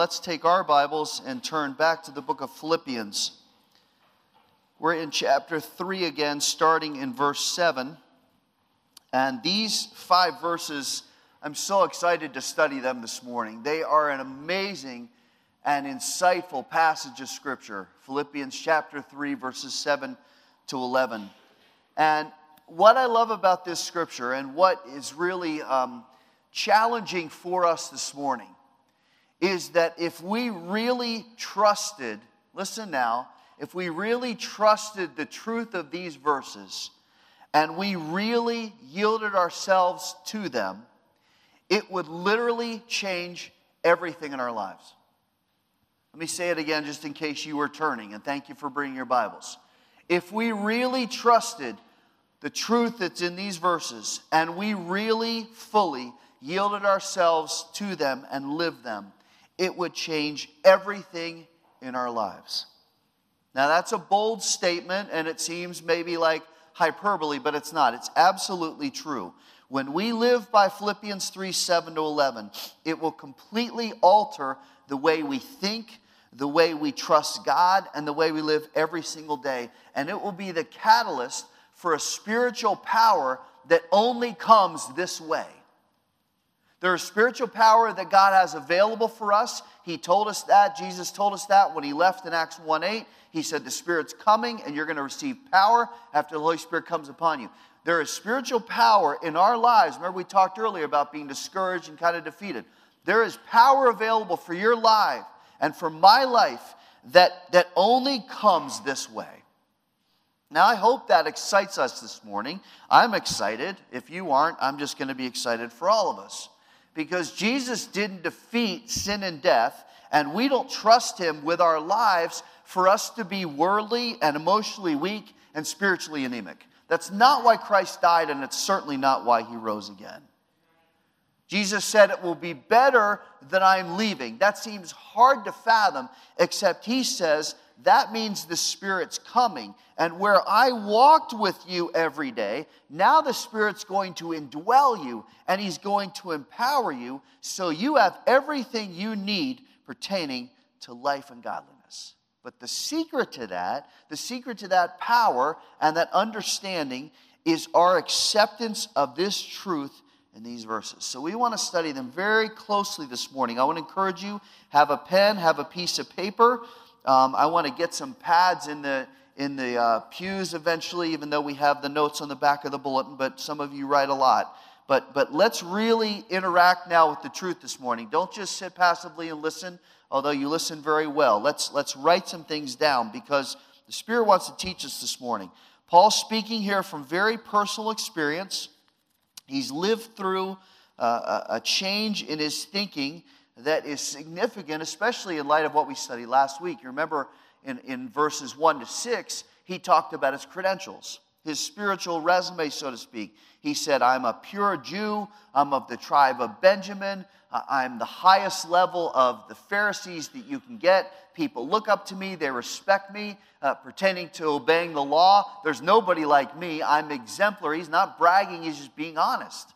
let's take our Bibles and turn back to the book of Philippians. We're in chapter 3 again, starting in verse 7. And these five verses, I'm so excited to study them this morning. They are an amazing and insightful passage of Scripture. Philippians chapter 3, verses 7 to 11. And what I love about this Scripture and what is really um, challenging for us this morning is that if we really trusted, listen now, if we really trusted the truth of these verses and we really yielded ourselves to them, it would literally change everything in our lives. Let me say it again just in case you were turning, and thank you for bringing your Bibles. If we really trusted the truth that's in these verses and we really fully yielded ourselves to them and lived them, it would change everything in our lives. Now, that's a bold statement, and it seems maybe like hyperbole, but it's not. It's absolutely true. When we live by Philippians 3 7 to 11, it will completely alter the way we think, the way we trust God, and the way we live every single day. And it will be the catalyst for a spiritual power that only comes this way. There is spiritual power that God has available for us. He told us that. Jesus told us that when he left in Acts 1 8. He said, The Spirit's coming and you're going to receive power after the Holy Spirit comes upon you. There is spiritual power in our lives. Remember, we talked earlier about being discouraged and kind of defeated. There is power available for your life and for my life that, that only comes this way. Now, I hope that excites us this morning. I'm excited. If you aren't, I'm just going to be excited for all of us because Jesus didn't defeat sin and death, and we don't trust him with our lives for us to be worldly and emotionally weak and spiritually anemic. That's not why Christ died, and it's certainly not why he rose again. Jesus said, It will be better that I'm leaving. That seems hard to fathom, except he says, that means the Spirit's coming. And where I walked with you every day, now the Spirit's going to indwell you and He's going to empower you so you have everything you need pertaining to life and godliness. But the secret to that, the secret to that power and that understanding is our acceptance of this truth in these verses. So we want to study them very closely this morning. I want to encourage you have a pen, have a piece of paper. Um, I want to get some pads in the in the uh, pews eventually, even though we have the notes on the back of the bulletin. But some of you write a lot. But but let's really interact now with the truth this morning. Don't just sit passively and listen, although you listen very well. Let's let's write some things down because the Spirit wants to teach us this morning. Paul's speaking here from very personal experience. He's lived through uh, a change in his thinking that is significant, especially in light of what we studied last week. You remember in, in verses 1 to 6, he talked about his credentials, his spiritual resume, so to speak. He said, I'm a pure Jew, I'm of the tribe of Benjamin, I'm the highest level of the Pharisees that you can get. People look up to me, they respect me, uh, pertaining to obeying the law. There's nobody like me. I'm exemplary. He's not bragging, he's just being honest.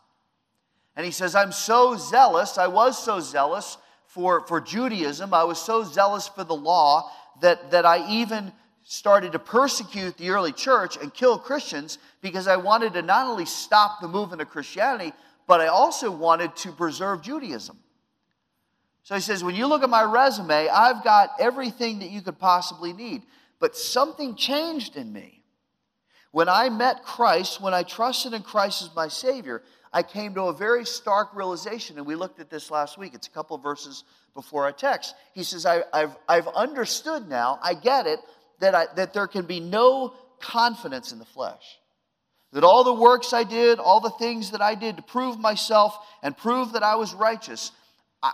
And he says, I'm so zealous, I was so zealous for, for Judaism, I was so zealous for the law that, that I even started to persecute the early church and kill Christians because I wanted to not only stop the movement of Christianity, but I also wanted to preserve Judaism. So he says, when you look at my resume, I've got everything that you could possibly need. But something changed in me. When I met Christ, when I trusted in Christ as my Savior, I came to a very stark realization, and we looked at this last week. It's a couple verses before our text. He says, I, have I've understood now, I get it, that, I, that there can be no confidence in the flesh. That all the works I did, all the things that I did to prove myself and prove that I was righteous,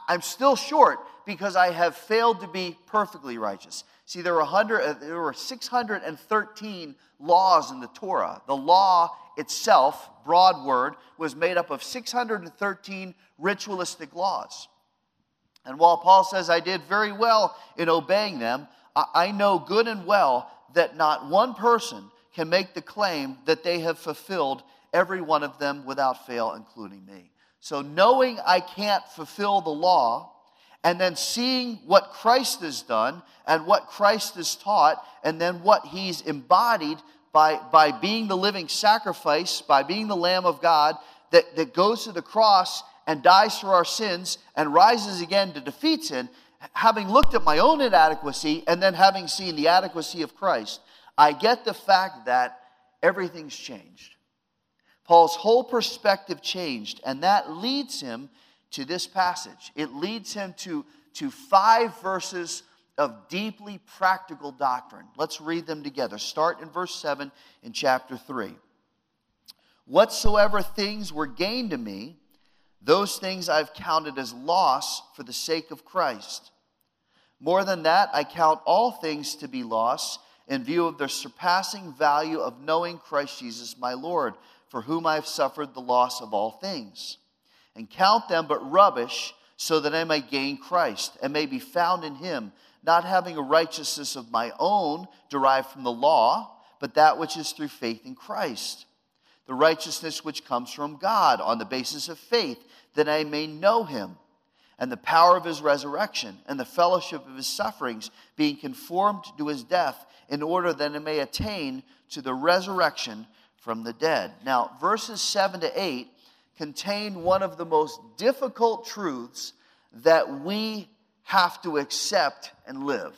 I'm still short because I have failed to be perfectly righteous. See, there were, 100, uh, there were 613 laws in the Torah. The law itself, broad word, was made up of 613 ritualistic laws. And while Paul says, I did very well in obeying them, I know good and well that not one person can make the claim that they have fulfilled every one of them without fail, including me. So, knowing I can't fulfill the law and then seeing what Christ has done and what Christ has taught, and then what he's embodied by, by being the living sacrifice, by being the Lamb of God that, that goes to the cross and dies for our sins and rises again to defeat sin, having looked at my own inadequacy and then having seen the adequacy of Christ, I get the fact that everything's changed. Paul's whole perspective changed, and that leads him to this passage. It leads him to, to five verses of deeply practical doctrine. Let's read them together. Start in verse 7 in chapter 3. Whatsoever things were gained to me, those things I've counted as loss for the sake of Christ. More than that, I count all things to be loss in view of the surpassing value of knowing Christ Jesus my Lord, for whom I have suffered the loss of all things, and count them but rubbish, so that I may gain Christ and may be found in him not having a righteousness of my own derived from the law, but that which is through faith in Christ. The righteousness which comes from God on the basis of faith, that I may know him, and the power of his resurrection, and the fellowship of his sufferings, being conformed to his death, in order that I may attain to the resurrection from the dead. Now, verses 7 to 8 contain one of the most difficult truths that we have to accept and live.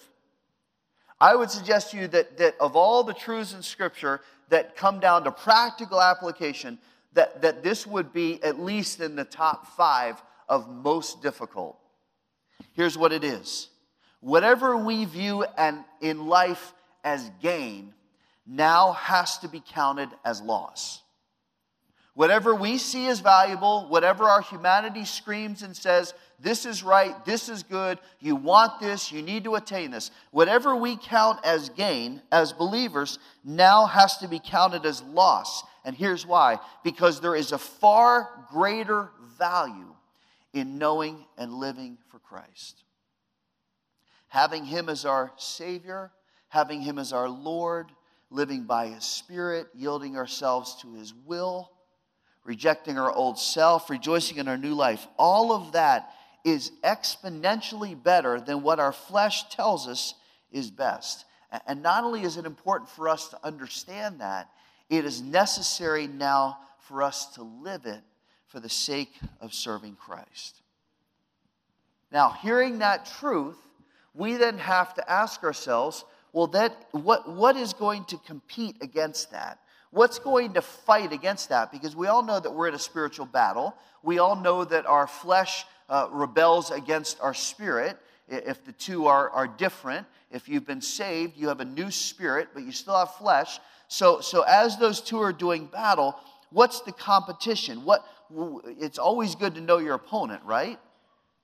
I would suggest to you that, that of all the truths in Scripture that come down to practical application, that, that this would be at least in the top five of most difficult. Here's what it is whatever we view and in life as gain now has to be counted as loss. Whatever we see as valuable, whatever our humanity screams and says, this is right, this is good, you want this, you need to attain this. Whatever we count as gain as believers now has to be counted as loss. And here's why because there is a far greater value in knowing and living for Christ. Having Him as our Savior, having Him as our Lord, living by His Spirit, yielding ourselves to His will rejecting our old self, rejoicing in our new life. All of that is exponentially better than what our flesh tells us is best. And not only is it important for us to understand that, it is necessary now for us to live it for the sake of serving Christ. Now, hearing that truth, we then have to ask ourselves well, that, what, what is going to compete against that? What's going to fight against that? Because we all know that we're in a spiritual battle. We all know that our flesh uh, rebels against our spirit. If the two are, are different, if you've been saved, you have a new spirit, but you still have flesh. So, so as those two are doing battle, what's the competition? What, it's always good to know your opponent, right?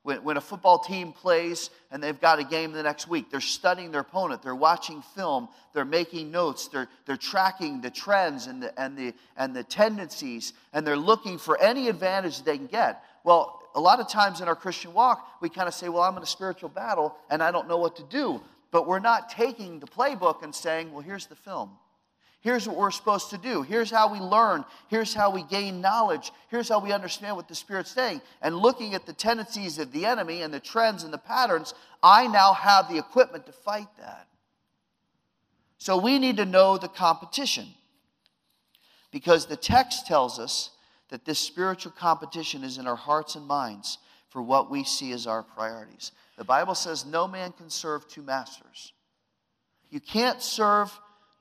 When, when a football team plays and they've got a game the next week, they're studying their opponent, they're watching film, they're making notes, they're, they're tracking the trends and the, and, the, and the tendencies, and they're looking for any advantage they can get. Well, a lot of times in our Christian walk, we kind of say, Well, I'm in a spiritual battle and I don't know what to do. But we're not taking the playbook and saying, Well, here's the film. Here's what we're supposed to do. Here's how we learn. Here's how we gain knowledge. Here's how we understand what the Spirit's saying. And looking at the tendencies of the enemy and the trends and the patterns, I now have the equipment to fight that. So we need to know the competition. Because the text tells us that this spiritual competition is in our hearts and minds for what we see as our priorities. The Bible says no man can serve two masters. You can't serve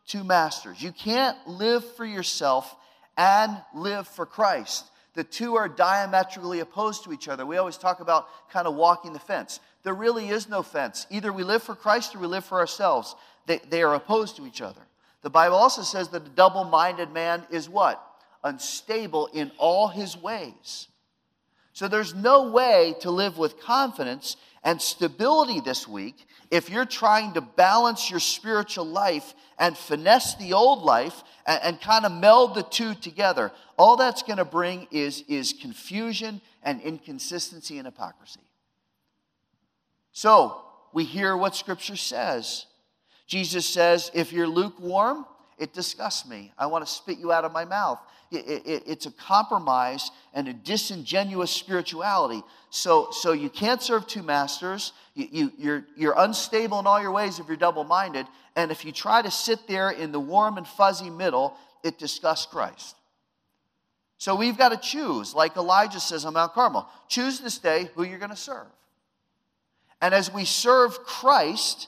two masters. You can't live for yourself and live for Christ. The two are diametrically opposed to each other. We always talk about kind of walking the fence. There really is no fence. Either we live for Christ or we live for ourselves. They, they are opposed to each other. The Bible also says that a double minded man is what? Unstable in all his ways. So there's no way to live with confidence and stability this week if you're trying to balance your spiritual life and finesse the old life and, and kind of meld the two together, all that's going to bring is, is confusion and inconsistency and hypocrisy. So, we hear what Scripture says. Jesus says, if you're lukewarm It disgusts me. I want to spit you out of my mouth. It, it, it's a compromise and a disingenuous spirituality. So, so you can't serve two masters. You, you, you're, you're unstable in all your ways if you're double minded. And if you try to sit there in the warm and fuzzy middle, it disgusts Christ. So we've got to choose, like Elijah says on Mount Carmel choose this day who you're going to serve. And as we serve Christ,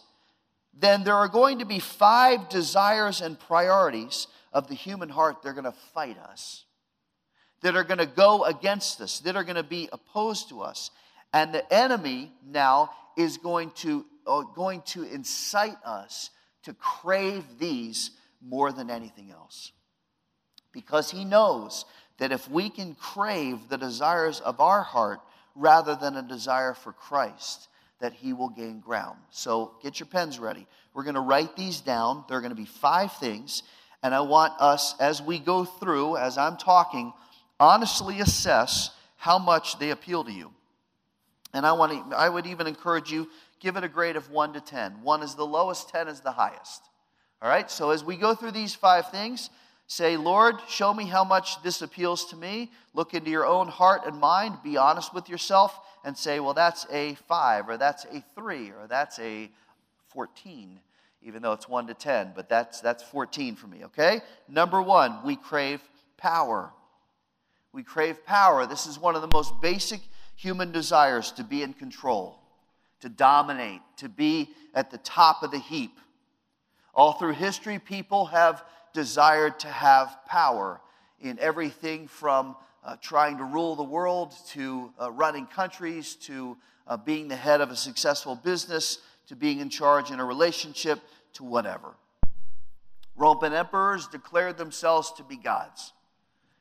then there are going to be five desires and priorities of the human heart that are going to fight us, that are going to go against us, that are going to be opposed to us. And the enemy now is going to, uh, going to incite us to crave these more than anything else. Because he knows that if we can crave the desires of our heart rather than a desire for Christ, that he will gain ground. So get your pens ready. We're going to write these down. There are going to be five things. And I want us, as we go through, as I'm talking, honestly assess how much they appeal to you. And I, want to, I would even encourage you, give it a grade of 1 to 10. 1 is the lowest, 10 is the highest. All right? So as we go through these five things, say, Lord, show me how much this appeals to me. Look into your own heart and mind. Be honest with yourself and say, well, that's a 5, or that's a 3, or that's a 14 even though it's 1 to 10, but that's, that's 14 for me, okay? Number one, we crave power. We crave power. This is one of the most basic human desires to be in control, to dominate, to be at the top of the heap. All through history, people have desired to have power in everything from uh, trying to rule the world to uh, running countries to uh, being the head of a successful business to being in charge in a relationship to whatever. Roman emperors declared themselves to be gods.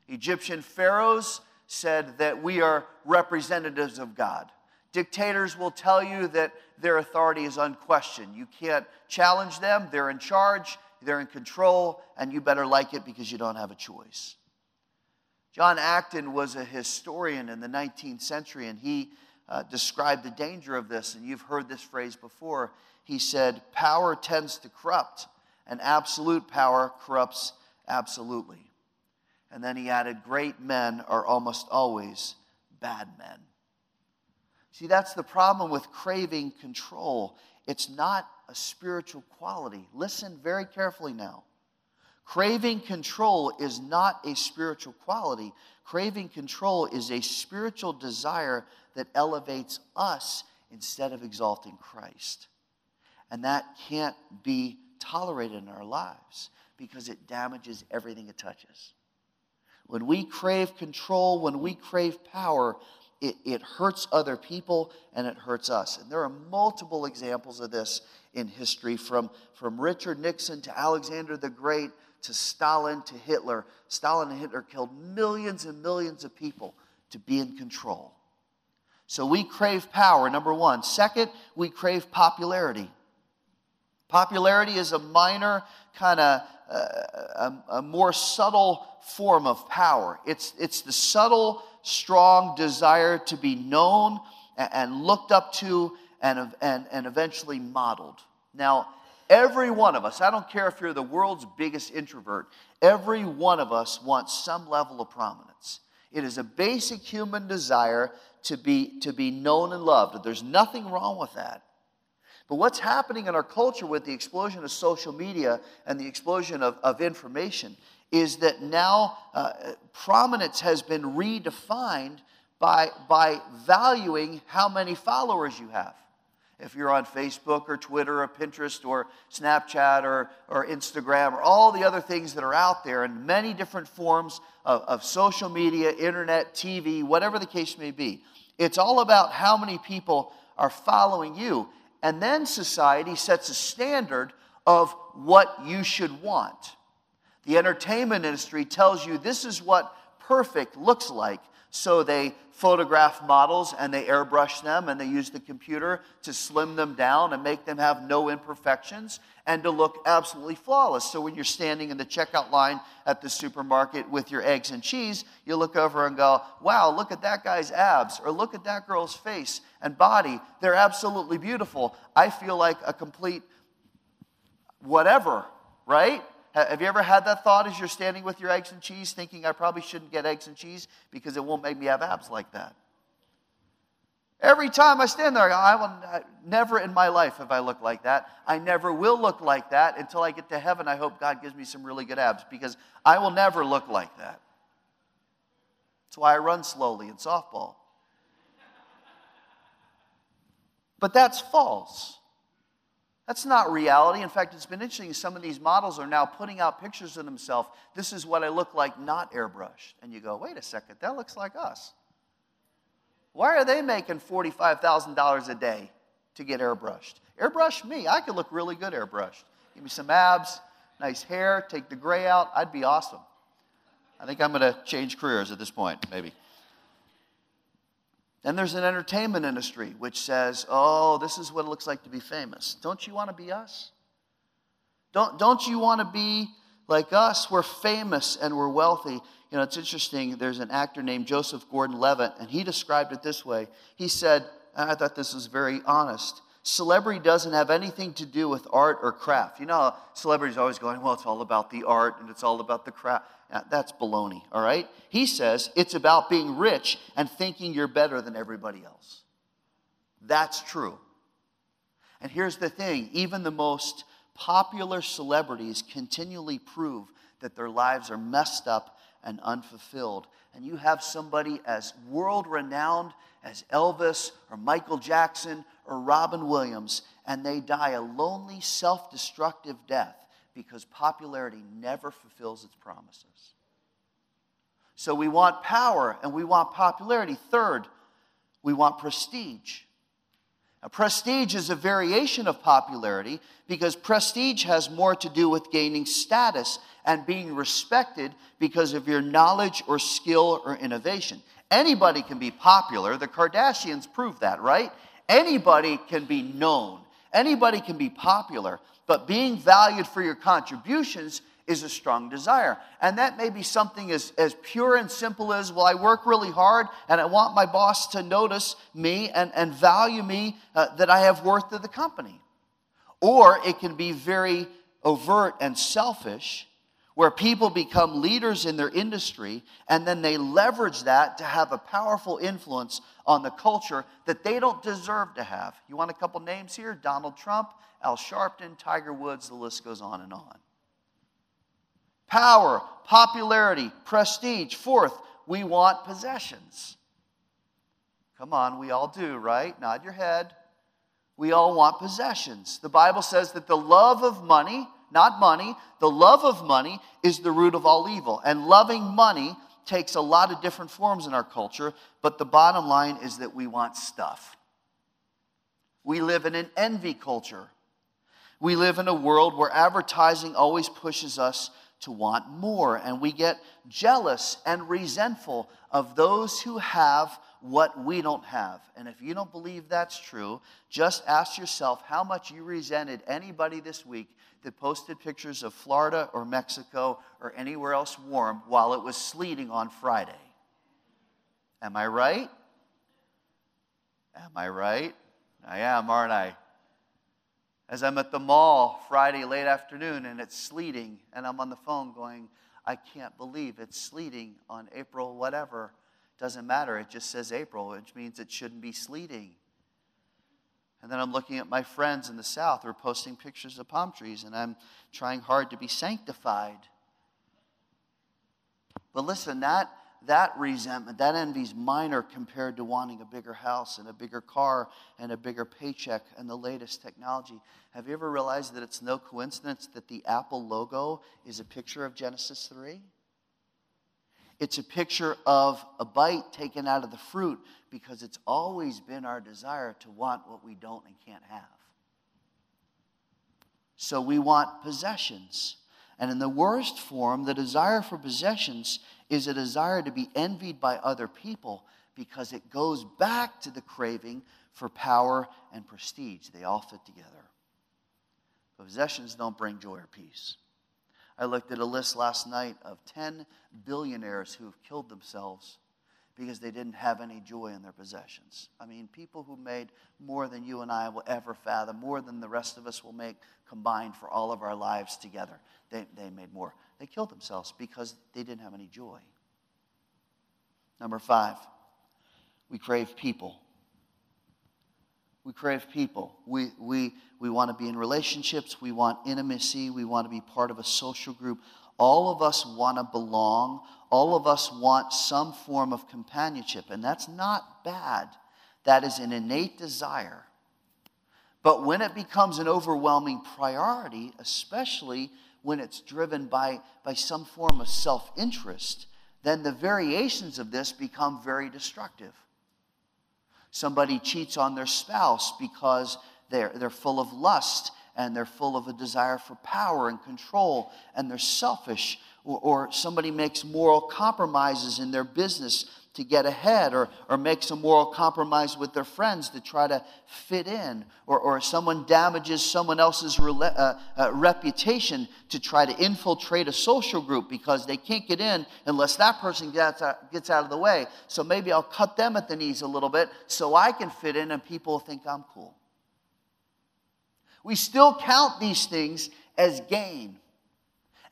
Egyptian pharaohs said that we are representatives of God. Dictators will tell you that their authority is unquestioned. You can't challenge them, they're in charge, they're in control, and you better like it because you don't have a choice. John Acton was a historian in the 19th century, and he uh, described the danger of this, and you've heard this phrase before. He said, Power tends to corrupt, and absolute power corrupts absolutely. And then he added, Great men are almost always bad men. See, that's the problem with craving control. It's not a spiritual quality. Listen very carefully now. Craving control is not a spiritual quality. Craving control is a spiritual desire that elevates us instead of exalting Christ. And that can't be tolerated in our lives because it damages everything it touches. When we crave control, when we crave power, it, it hurts other people and it hurts us. And there are multiple examples of this in history from, from Richard Nixon to Alexander the Great to Stalin to Hitler. Stalin and Hitler killed millions and millions of people to be in control. So we crave power, number one. Second, we crave popularity. Popularity is a minor, kind of uh, a, a, more subtle form of power. It's, it's the subtle, strong desire to be known and, and looked up to and, and, and eventually modeled. Now, every one of us, I don't care if you're the world's biggest introvert, every one of us wants some level of prominence. It is a basic human desire to be, to be known and loved. There's nothing wrong with that. But what's happening in our culture with the explosion of social media and the explosion of, of information is that now uh, prominence has been redefined by, by valuing how many followers you have if you're on Facebook or Twitter or Pinterest or Snapchat or, or Instagram or all the other things that are out there in many different forms of, of social media, internet, TV, whatever the case may be. It's all about how many people are following you. And then society sets a standard of what you should want. The entertainment industry tells you this is what perfect looks like. So they photograph models and they airbrush them and they use the computer to slim them down and make them have no imperfections and to look absolutely flawless. So when you're standing in the checkout line at the supermarket with your eggs and cheese, you look over and go, wow, look at that guy's abs or look at that girl's face and body. They're absolutely beautiful. I feel like a complete whatever, right? Have you ever had that thought as you're standing with your eggs and cheese, thinking I probably shouldn't get eggs and cheese because it won't make me have abs like that? Every time I stand there, I will never in my life have I looked like that. I never will look like that until I get to heaven. I hope God gives me some really good abs because I will never look like that. That's why I run slowly in softball. But that's false. That's not reality. In fact, it's been interesting. Some of these models are now putting out pictures of themselves. This is what I look like, not airbrushed. And you go, wait a second, that looks like us. Why are they making $45,000 a day to get airbrushed? Airbrush me. I could look really good airbrushed. Give me some abs, nice hair, take the gray out. I'd be awesome. I think I'm going to change careers at this point, maybe. Then there's an entertainment industry which says, oh, this is what it looks like to be famous. Don't you want to be us? Don't, don't you want to be like us? We're famous and we're wealthy. You know, it's interesting. There's an actor named Joseph Gordon Levitt, and he described it this way. He said, I thought this was very honest. Celebrity doesn't have anything to do with art or craft. You know, celebrities always going, well, it's all about the art and it's all about the craft. That's baloney, all right? He says it's about being rich and thinking you're better than everybody else. That's true. And here's the thing even the most popular celebrities continually prove that their lives are messed up and unfulfilled. And you have somebody as world renowned as Elvis or Michael Jackson or Robin Williams, and they die a lonely, self destructive death because popularity never fulfills its promises. So we want power and we want popularity. Third, we want prestige. Now, prestige is a variation of popularity because prestige has more to do with gaining status and being respected because of your knowledge or skill or innovation. Anybody can be popular. The Kardashians prove that, right? Anybody can be known. Anybody can be popular. But being valued for your contributions is a strong desire. And that may be something as, as pure and simple as, well, I work really hard and I want my boss to notice me and, and value me uh, that I have worth to the company. Or it can be very overt and selfish where people become leaders in their industry and then they leverage that to have a powerful influence on the culture that they don't deserve to have. You want a couple names here? Donald Trump, Al Sharpton, Tiger Woods, the list goes on and on. Power, popularity, prestige. Fourth, we want possessions. Come on, we all do, right? Nod your head. We all want possessions. The Bible says that the love of money, not money, the love of money is the root of all evil. And loving money takes a lot of different forms in our culture, but the bottom line is that we want stuff. We live in an envy culture. We live in a world where advertising always pushes us to want more, and we get jealous and resentful of those who have what we don't have. And if you don't believe that's true, just ask yourself how much you resented anybody this week that posted pictures of Florida or Mexico or anywhere else warm while it was sleeting on Friday. Am I right? Am I right? I am, aren't I? As I'm at the mall Friday late afternoon and it's sleeting, and I'm on the phone going, I can't believe it's sleeting on April whatever. Doesn't matter, it just says April, which means it shouldn't be sleeting. And then I'm looking at my friends in the South who are posting pictures of palm trees, and I'm trying hard to be sanctified. But listen, that, that resentment, that envy is minor compared to wanting a bigger house and a bigger car and a bigger paycheck and the latest technology. Have you ever realized that it's no coincidence that the Apple logo is a picture of Genesis 3? It's a picture of a bite taken out of the fruit because it's always been our desire to want what we don't and can't have. So we want possessions. And in the worst form, the desire for possessions is a desire to be envied by other people because it goes back to the craving for power and prestige. They all fit together. Possessions don't bring joy or peace. I looked at a list last night of 10 billionaires who have killed themselves because they didn't have any joy in their possessions. I mean, people who made more than you and I will ever fathom, more than the rest of us will make combined for all of our lives together. They, they made more. They killed themselves because they didn't have any joy. Number five, we crave people. We crave people. We, we, we want to be in relationships. We want intimacy. We want to be part of a social group. All of us want to belong. All of us want some form of companionship, and that's not bad. That is an innate desire. But when it becomes an overwhelming priority, especially when it's driven by, by some form of self interest, then the variations of this become very destructive. Somebody cheats on their spouse because they're, they're full of lust and they're full of a desire for power and control and they're selfish, or, or somebody makes moral compromises in their business to get ahead, or, or makes a moral compromise with their friends to try to fit in, or, or someone damages someone else's uh, uh, reputation to try to infiltrate a social group because they can't get in unless that person gets out, gets out of the way. So maybe I'll cut them at the knees a little bit so I can fit in and people think I'm cool. We still count these things as gain.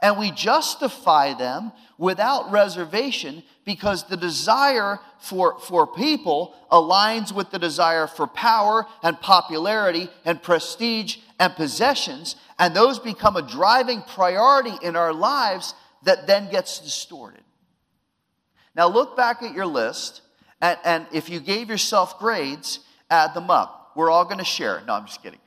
And we justify them without reservation because the desire for, for people aligns with the desire for power and popularity and prestige and possessions. And those become a driving priority in our lives that then gets distorted. Now, look back at your list, and, and if you gave yourself grades, add them up. We're all going to share. No, I'm just kidding.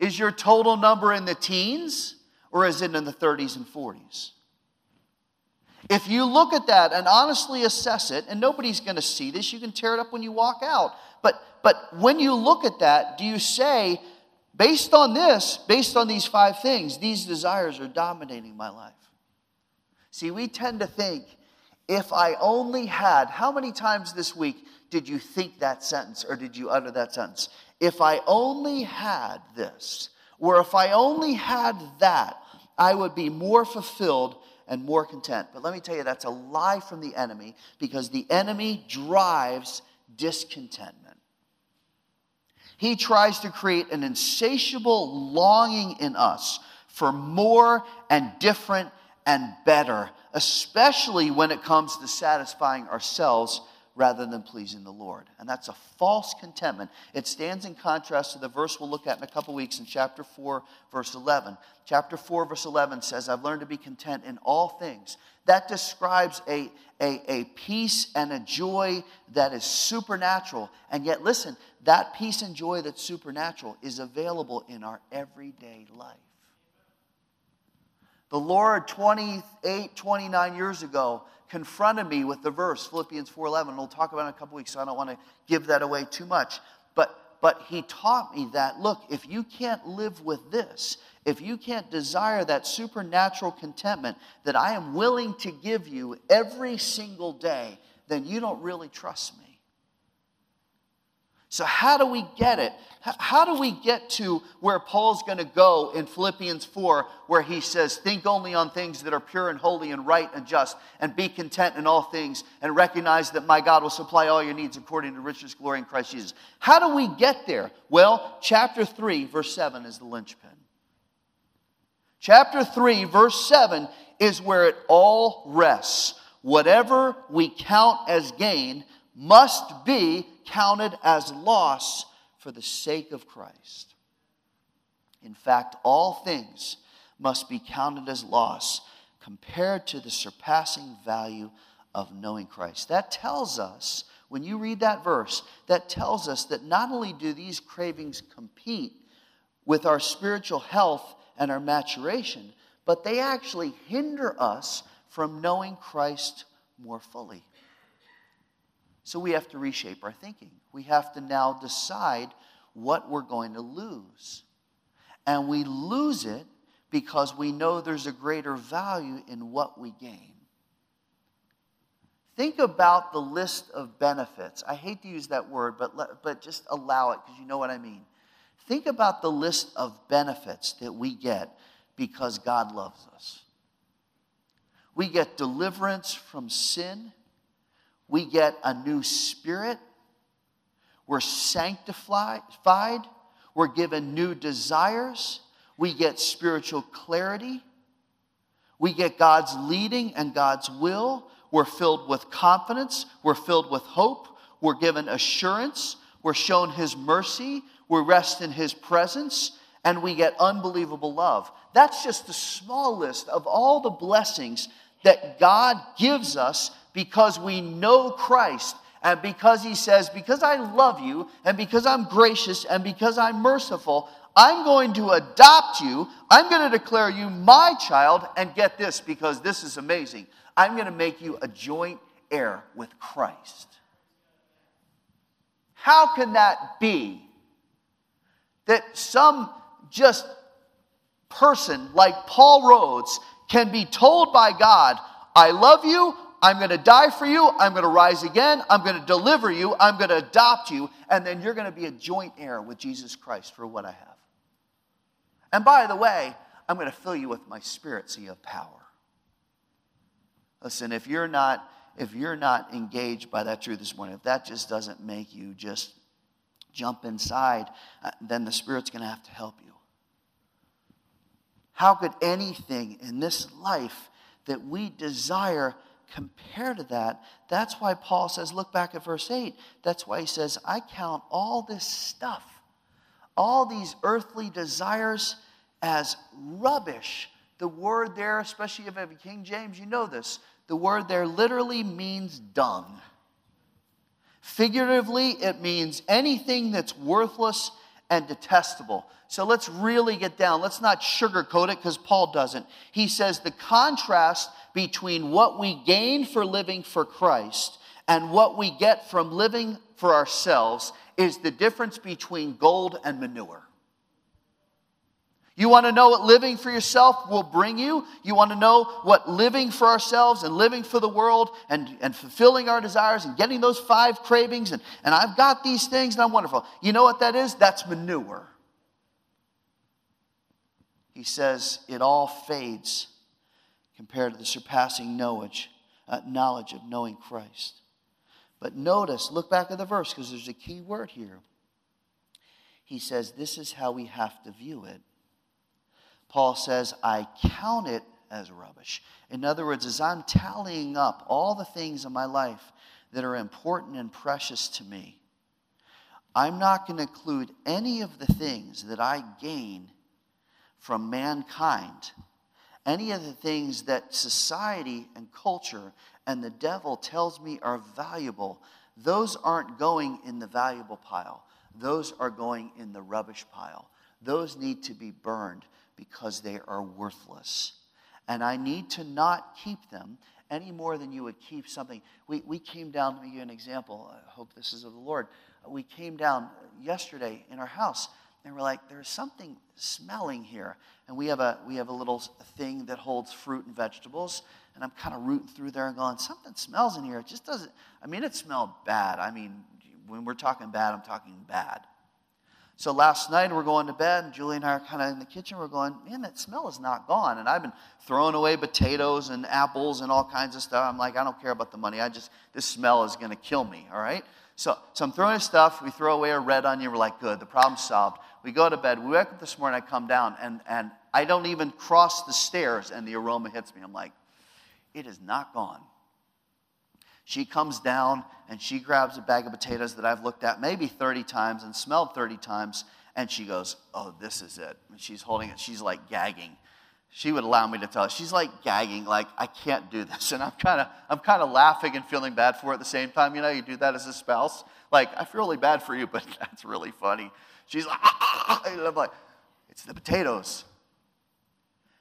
Is your total number in the teens or is it in the 30s and 40s? If you look at that and honestly assess it, and nobody's going to see this, you can tear it up when you walk out. But, but when you look at that, do you say, based on this, based on these five things, these desires are dominating my life? See, we tend to think, if I only had, how many times this week did you think that sentence or did you utter that sentence? If I only had this, or if I only had that, I would be more fulfilled and more content. But let me tell you, that's a lie from the enemy because the enemy drives discontentment. He tries to create an insatiable longing in us for more and different and better, especially when it comes to satisfying ourselves rather than pleasing the Lord. And that's a false contentment. It stands in contrast to the verse we'll look at in a couple weeks in chapter 4, verse 11. Chapter 4, verse 11 says, I've learned to be content in all things. That describes a, a, a peace and a joy that is supernatural. And yet, listen, that peace and joy that's supernatural is available in our everyday life. The Lord, 28, 29 years ago, confronted me with the verse, Philippians 4.11. We'll talk about it in a couple weeks, so I don't want to give that away too much. But, but he taught me that, look, if you can't live with this, if you can't desire that supernatural contentment that I am willing to give you every single day, then you don't really trust me. So, how do we get it? How do we get to where Paul's going to go in Philippians 4, where he says, Think only on things that are pure and holy and right and just, and be content in all things, and recognize that my God will supply all your needs according to riches, glory in Christ Jesus? How do we get there? Well, chapter 3, verse 7 is the linchpin. Chapter 3, verse 7 is where it all rests. Whatever we count as gain must be counted as loss for the sake of Christ. In fact, all things must be counted as loss compared to the surpassing value of knowing Christ. That tells us, when you read that verse, that tells us that not only do these cravings compete with our spiritual health and our maturation, but they actually hinder us from knowing Christ more fully. So we have to reshape our thinking. We have to now decide what we're going to lose. And we lose it because we know there's a greater value in what we gain. Think about the list of benefits. I hate to use that word, but, but just allow it because you know what I mean. Think about the list of benefits that we get because God loves us. We get deliverance from sin we get a new spirit, we're sanctified, we're given new desires, we get spiritual clarity, we get God's leading and God's will. We're filled with confidence. We're filled with hope. We're given assurance. We're shown His mercy. We rest in His presence. And we get unbelievable love. That's just the small list of all the blessings that God gives us because we know Christ and because He says, Because I love you, and because I'm gracious, and because I'm merciful, I'm going to adopt you. I'm going to declare you my child. And get this, because this is amazing. I'm going to make you a joint heir with Christ. How can that be? That some just person like Paul Rhodes can be told by God, I love you, I'm going to die for you, I'm going to rise again, I'm going to deliver you, I'm going to adopt you, and then you're going to be a joint heir with Jesus Christ for what I have. And by the way, I'm going to fill you with my spirit so you have power. Listen, if you're not if you're not engaged by that truth this morning, if that just doesn't make you just jump inside, uh, then the Spirit's going to have to help you. How could anything in this life that we desire compare to that? That's why Paul says, look back at verse 8. That's why he says, I count all this stuff, all these earthly desires as rubbish the word there, especially if you have a King James, you know this. The word there literally means dung. Figuratively, it means anything that's worthless and detestable. So let's really get down. Let's not sugarcoat it because Paul doesn't. He says the contrast between what we gain for living for Christ and what we get from living for ourselves is the difference between gold and manure. You want to know what living for yourself will bring you? You want to know what living for ourselves and living for the world and, and fulfilling our desires and getting those five cravings and, and I've got these things and I'm wonderful. You know what that is? That's manure. He says it all fades compared to the surpassing knowledge, uh, knowledge of knowing Christ. But notice, look back at the verse because there's a key word here. He says, This is how we have to view it. Paul says, I count it as rubbish. In other words, as I'm tallying up all the things in my life that are important and precious to me, I'm not going to include any of the things that I gain from mankind, any of the things that society and culture and the devil tells me are valuable. Those aren't going in the valuable pile, those are going in the rubbish pile. Those need to be burned because they are worthless. And I need to not keep them any more than you would keep something. We, we came down, to give you an example. I hope this is of the Lord. We came down yesterday in our house and we're like, there's something smelling here. And we have a, we have a little thing that holds fruit and vegetables. And I'm kind of rooting through there and going, something smells in here. It just doesn't, I mean, it smelled bad. I mean, when we're talking bad, I'm talking bad. So last night we're going to bed, and Julie and I are kind of in the kitchen. We're going, man, that smell is not gone. And I've been throwing away potatoes and apples and all kinds of stuff. I'm like, I don't care about the money. I just, this smell is going to kill me, all right? So, so I'm throwing stuff. We throw away a red onion. We're like, good, the problem's solved. We go to bed. We wake up this morning. I come down, and, and I don't even cross the stairs, and the aroma hits me. I'm like, it is not gone. She comes down and she grabs a bag of potatoes that I've looked at maybe 30 times and smelled 30 times, and she goes, Oh, this is it. And she's holding it. She's like gagging. She would allow me to tell. Her. She's like gagging, like, I can't do this. And I'm kind of I'm kind of laughing and feeling bad for it at the same time. You know, you do that as a spouse. Like, I feel really bad for you, but that's really funny. She's like, ah, ah, ah, ah, and I'm like, it's the potatoes.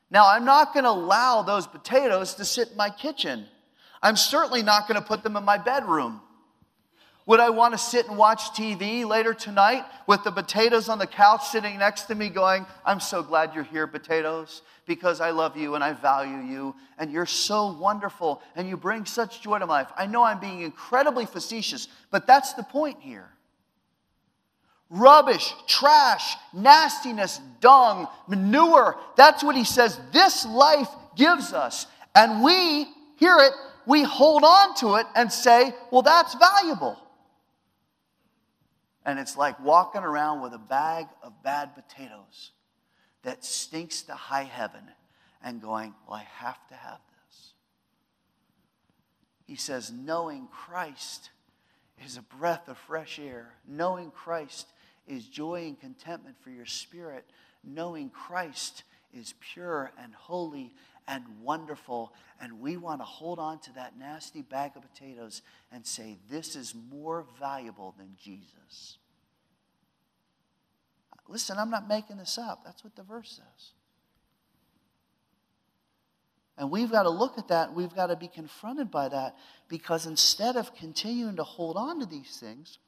Now, I'm not going to allow those potatoes to sit in my kitchen. I'm certainly not going to put them in my bedroom. Would I want to sit and watch TV later tonight with the potatoes on the couch sitting next to me going, I'm so glad you're here, potatoes, because I love you and I value you and you're so wonderful and you bring such joy to my life. I know I'm being incredibly facetious, but that's the point here. Rubbish, trash, nastiness, dung, manure. That's what he says this life gives us. And we, hear it, we hold on to it and say, well, that's valuable. And it's like walking around with a bag of bad potatoes that stinks to high heaven and going, well, I have to have this. He says, knowing Christ is a breath of fresh air. Knowing Christ is joy and contentment for your spirit. Knowing Christ is pure and holy and wonderful. And we want to hold on to that nasty bag of potatoes and say, This is more valuable than Jesus. Listen, I'm not making this up. That's what the verse says. And we've got to look at that. We've got to be confronted by that because instead of continuing to hold on to these things,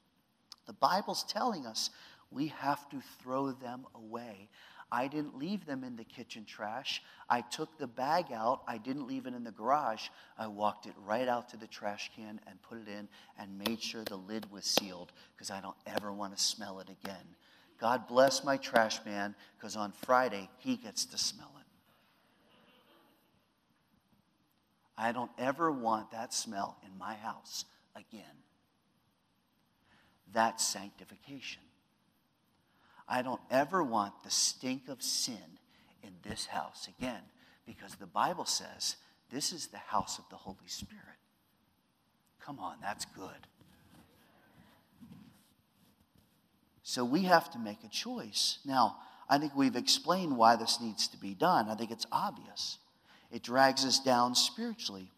the Bible's telling us we have to throw them away. I didn't leave them in the kitchen trash. I took the bag out. I didn't leave it in the garage. I walked it right out to the trash can and put it in and made sure the lid was sealed because I don't ever want to smell it again. God bless my trash man because on Friday he gets to smell it. I don't ever want that smell in my house again. That's sanctification. I don't ever want the stink of sin in this house again because the Bible says this is the house of the Holy Spirit. Come on, that's good. So we have to make a choice. Now, I think we've explained why this needs to be done. I think it's obvious. It drags us down spiritually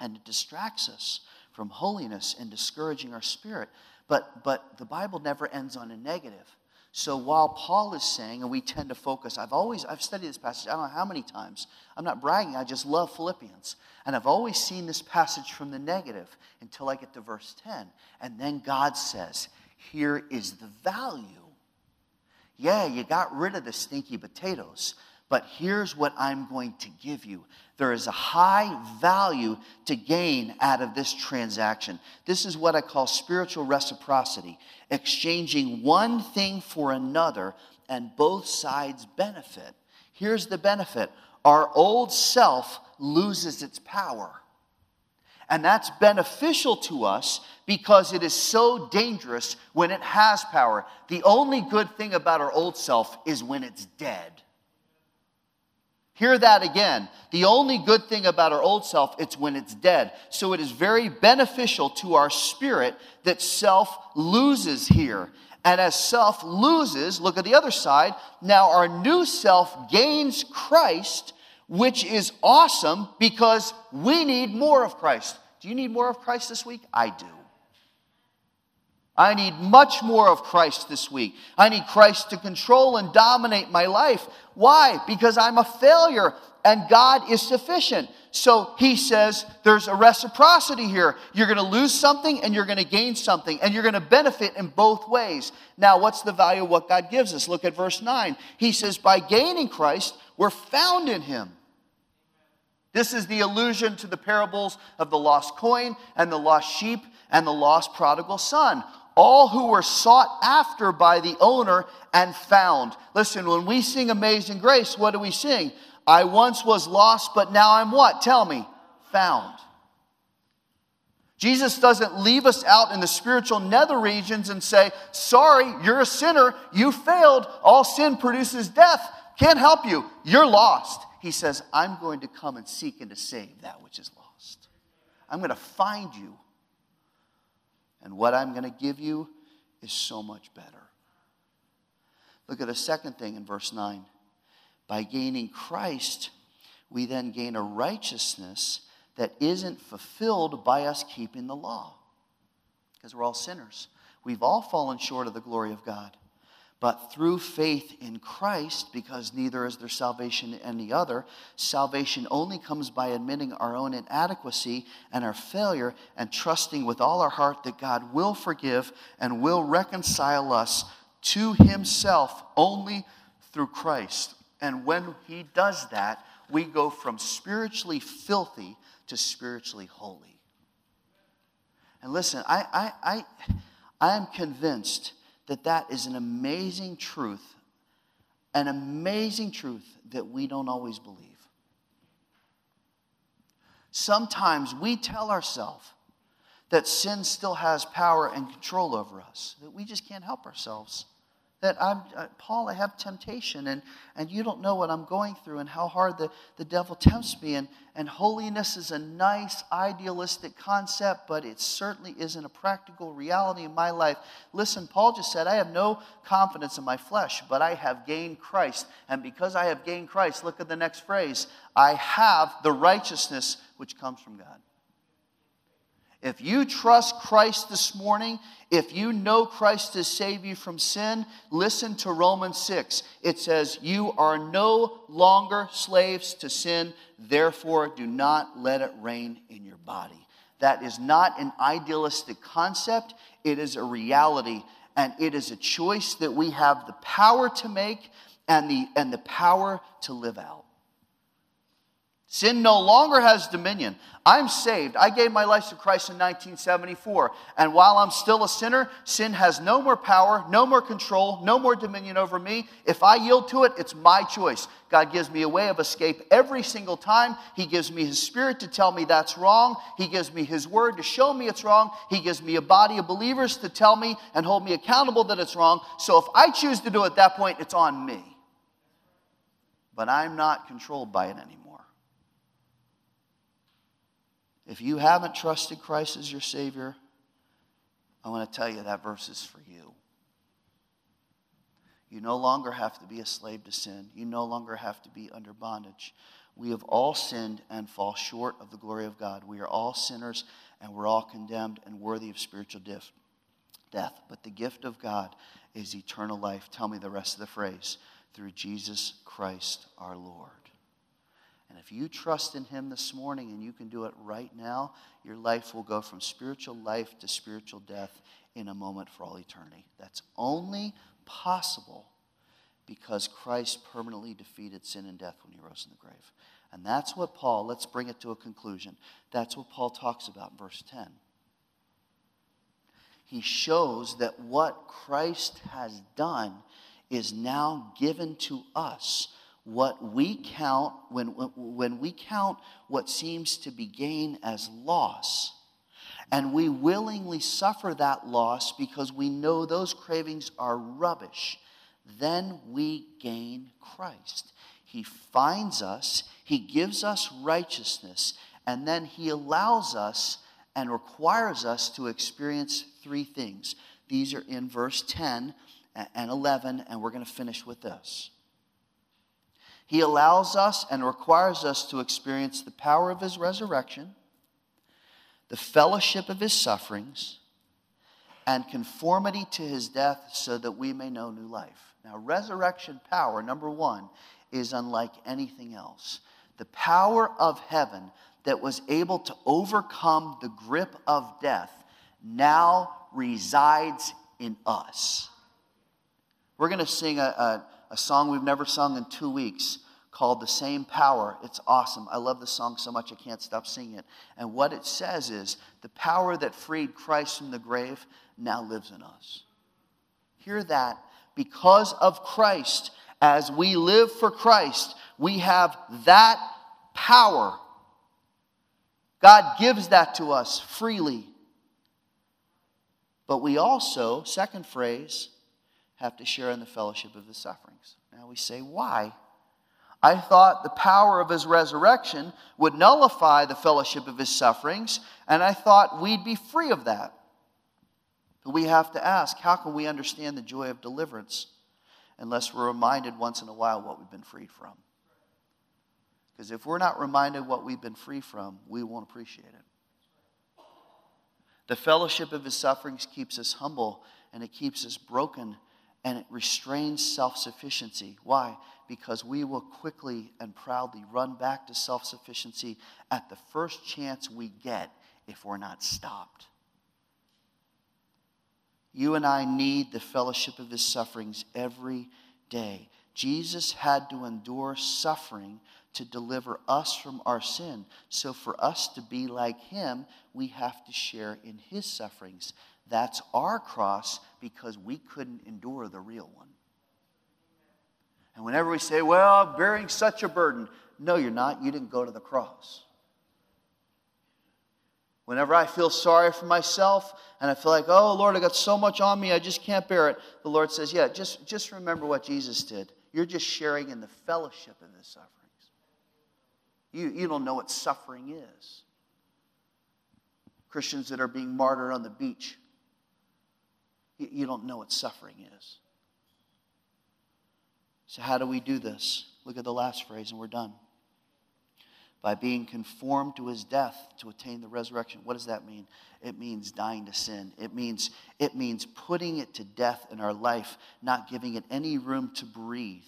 and it distracts us from holiness and discouraging our spirit. But, but the Bible never ends on a negative. So while Paul is saying, and we tend to focus, I've always, I've studied this passage, I don't know how many times. I'm not bragging, I just love Philippians. And I've always seen this passage from the negative until I get to verse 10. And then God says, here is the value. Yeah, you got rid of the stinky potatoes, but here's what I'm going to give you. There is a high value to gain out of this transaction. This is what I call spiritual reciprocity, exchanging one thing for another, and both sides benefit. Here's the benefit our old self loses its power. And that's beneficial to us because it is so dangerous when it has power. The only good thing about our old self is when it's dead. Hear that again. The only good thing about our old self, it's when it's dead. So it is very beneficial to our spirit that self loses here. And as self loses, look at the other side, now our new self gains Christ, which is awesome because we need more of Christ. Do you need more of Christ this week? I do. I need much more of Christ this week. I need Christ to control and dominate my life. Why? Because I'm a failure and God is sufficient. So he says there's a reciprocity here. You're going to lose something and you're going to gain something, and you're going to benefit in both ways. Now, what's the value of what God gives us? Look at verse 9. He says, By gaining Christ, we're found in him. This is the allusion to the parables of the lost coin and the lost sheep and the lost prodigal son all who were sought after by the owner and found. Listen, when we sing Amazing Grace, what do we sing? I once was lost, but now I'm what? Tell me. Found. Jesus doesn't leave us out in the spiritual nether regions and say, Sorry, you're a sinner. You failed. All sin produces death. Can't help you. You're lost. He says, I'm going to come and seek and to save that which is lost. I'm going to find you and what I'm going to give you is so much better. Look at the second thing in verse 9. By gaining Christ, we then gain a righteousness that isn't fulfilled by us keeping the law. Because we're all sinners. We've all fallen short of the glory of God but through faith in Christ, because neither is there salvation in any other. Salvation only comes by admitting our own inadequacy and our failure and trusting with all our heart that God will forgive and will reconcile us to Himself only through Christ. And when He does that, we go from spiritually filthy to spiritually holy. And listen, I, I, I, I am convinced that that is an amazing truth, an amazing truth that we don't always believe. Sometimes we tell ourselves that sin still has power and control over us, that we just can't help ourselves that I'm, uh, Paul, I have temptation, and, and you don't know what I'm going through and how hard the, the devil tempts me. And, and holiness is a nice, idealistic concept, but it certainly isn't a practical reality in my life. Listen, Paul just said, I have no confidence in my flesh, but I have gained Christ. And because I have gained Christ, look at the next phrase I have the righteousness which comes from God. If you trust Christ this morning, if you know Christ to save you from sin, listen to Romans 6. It says, You are no longer slaves to sin, therefore do not let it reign in your body. That is not an idealistic concept, it is a reality, and it is a choice that we have the power to make and the, and the power to live out. Sin no longer has dominion. I'm saved. I gave my life to Christ in 1974. And while I'm still a sinner, sin has no more power, no more control, no more dominion over me. If I yield to it, it's my choice. God gives me a way of escape every single time. He gives me His Spirit to tell me that's wrong. He gives me His Word to show me it's wrong. He gives me a body of believers to tell me and hold me accountable that it's wrong. So if I choose to do it at that point, it's on me. But I'm not controlled by it anymore. If you haven't trusted Christ as your Savior, I want to tell you that verse is for you. You no longer have to be a slave to sin. You no longer have to be under bondage. We have all sinned and fall short of the glory of God. We are all sinners and we're all condemned and worthy of spiritual death. But the gift of God is eternal life. Tell me the rest of the phrase through Jesus Christ our Lord. And if you trust in Him this morning and you can do it right now, your life will go from spiritual life to spiritual death in a moment for all eternity. That's only possible because Christ permanently defeated sin and death when He rose in the grave. And that's what Paul, let's bring it to a conclusion. That's what Paul talks about in verse 10. He shows that what Christ has done is now given to us what we count, when, when we count what seems to be gain as loss, and we willingly suffer that loss because we know those cravings are rubbish, then we gain Christ. He finds us, He gives us righteousness, and then He allows us and requires us to experience three things. These are in verse 10 and 11, and we're going to finish with this. He allows us and requires us to experience the power of his resurrection, the fellowship of his sufferings, and conformity to his death so that we may know new life. Now, resurrection power, number one, is unlike anything else. The power of heaven that was able to overcome the grip of death now resides in us. We're going to sing a, a a song we've never sung in two weeks called The Same Power. It's awesome. I love the song so much I can't stop singing it. And what it says is the power that freed Christ from the grave now lives in us. Hear that. Because of Christ, as we live for Christ, we have that power. God gives that to us freely. But we also, second phrase, have to share in the fellowship of his sufferings. Now we say, why? I thought the power of his resurrection would nullify the fellowship of his sufferings, and I thought we'd be free of that. But we have to ask, how can we understand the joy of deliverance unless we're reminded once in a while what we've been freed from? Because if we're not reminded what we've been free from, we won't appreciate it. The fellowship of his sufferings keeps us humble and it keeps us broken and it restrains self sufficiency. Why? Because we will quickly and proudly run back to self sufficiency at the first chance we get if we're not stopped. You and I need the fellowship of his sufferings every day. Jesus had to endure suffering to deliver us from our sin. So, for us to be like him, we have to share in his sufferings. That's our cross because we couldn't endure the real one. And whenever we say, well, I'm bearing such a burden, no, you're not. You didn't go to the cross. Whenever I feel sorry for myself and I feel like, oh, Lord, I got so much on me, I just can't bear it, the Lord says, yeah, just, just remember what Jesus did. You're just sharing in the fellowship of his sufferings. You, you don't know what suffering is. Christians that are being martyred on the beach, you don't know what suffering is. So, how do we do this? Look at the last phrase, and we're done by being conformed to his death to attain the resurrection. What does that mean? It means dying to sin. It means, it means putting it to death in our life, not giving it any room to breathe,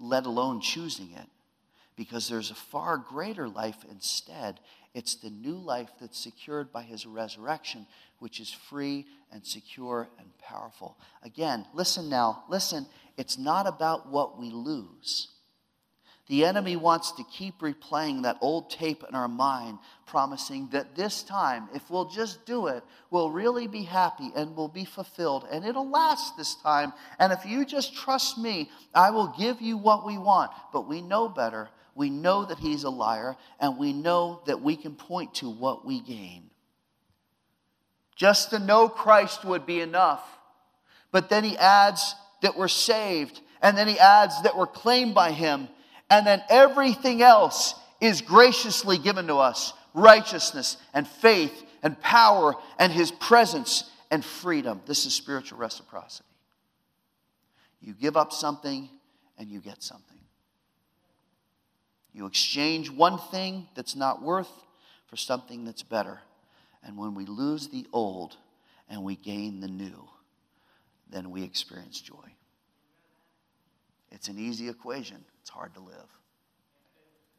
let alone choosing it. Because there's a far greater life instead. It's the new life that's secured by his resurrection, which is free and secure and powerful. Again, listen now, listen. It's not about what we lose. The enemy wants to keep replaying that old tape in our mind, promising that this time, if we'll just do it, we'll really be happy and we'll be fulfilled and it'll last this time. And if you just trust me, I will give you what we want. But we know better. We know that he's a liar and we know that we can point to what we gain. Just to know Christ would be enough. But then he adds that we're saved and then he adds that we're claimed by him and then everything else is graciously given to us righteousness and faith and power and his presence and freedom. This is spiritual reciprocity. You give up something and you get something. You exchange one thing that's not worth for something that's better. And when we lose the old and we gain the new, then we experience joy. It's an easy equation. It's hard to live.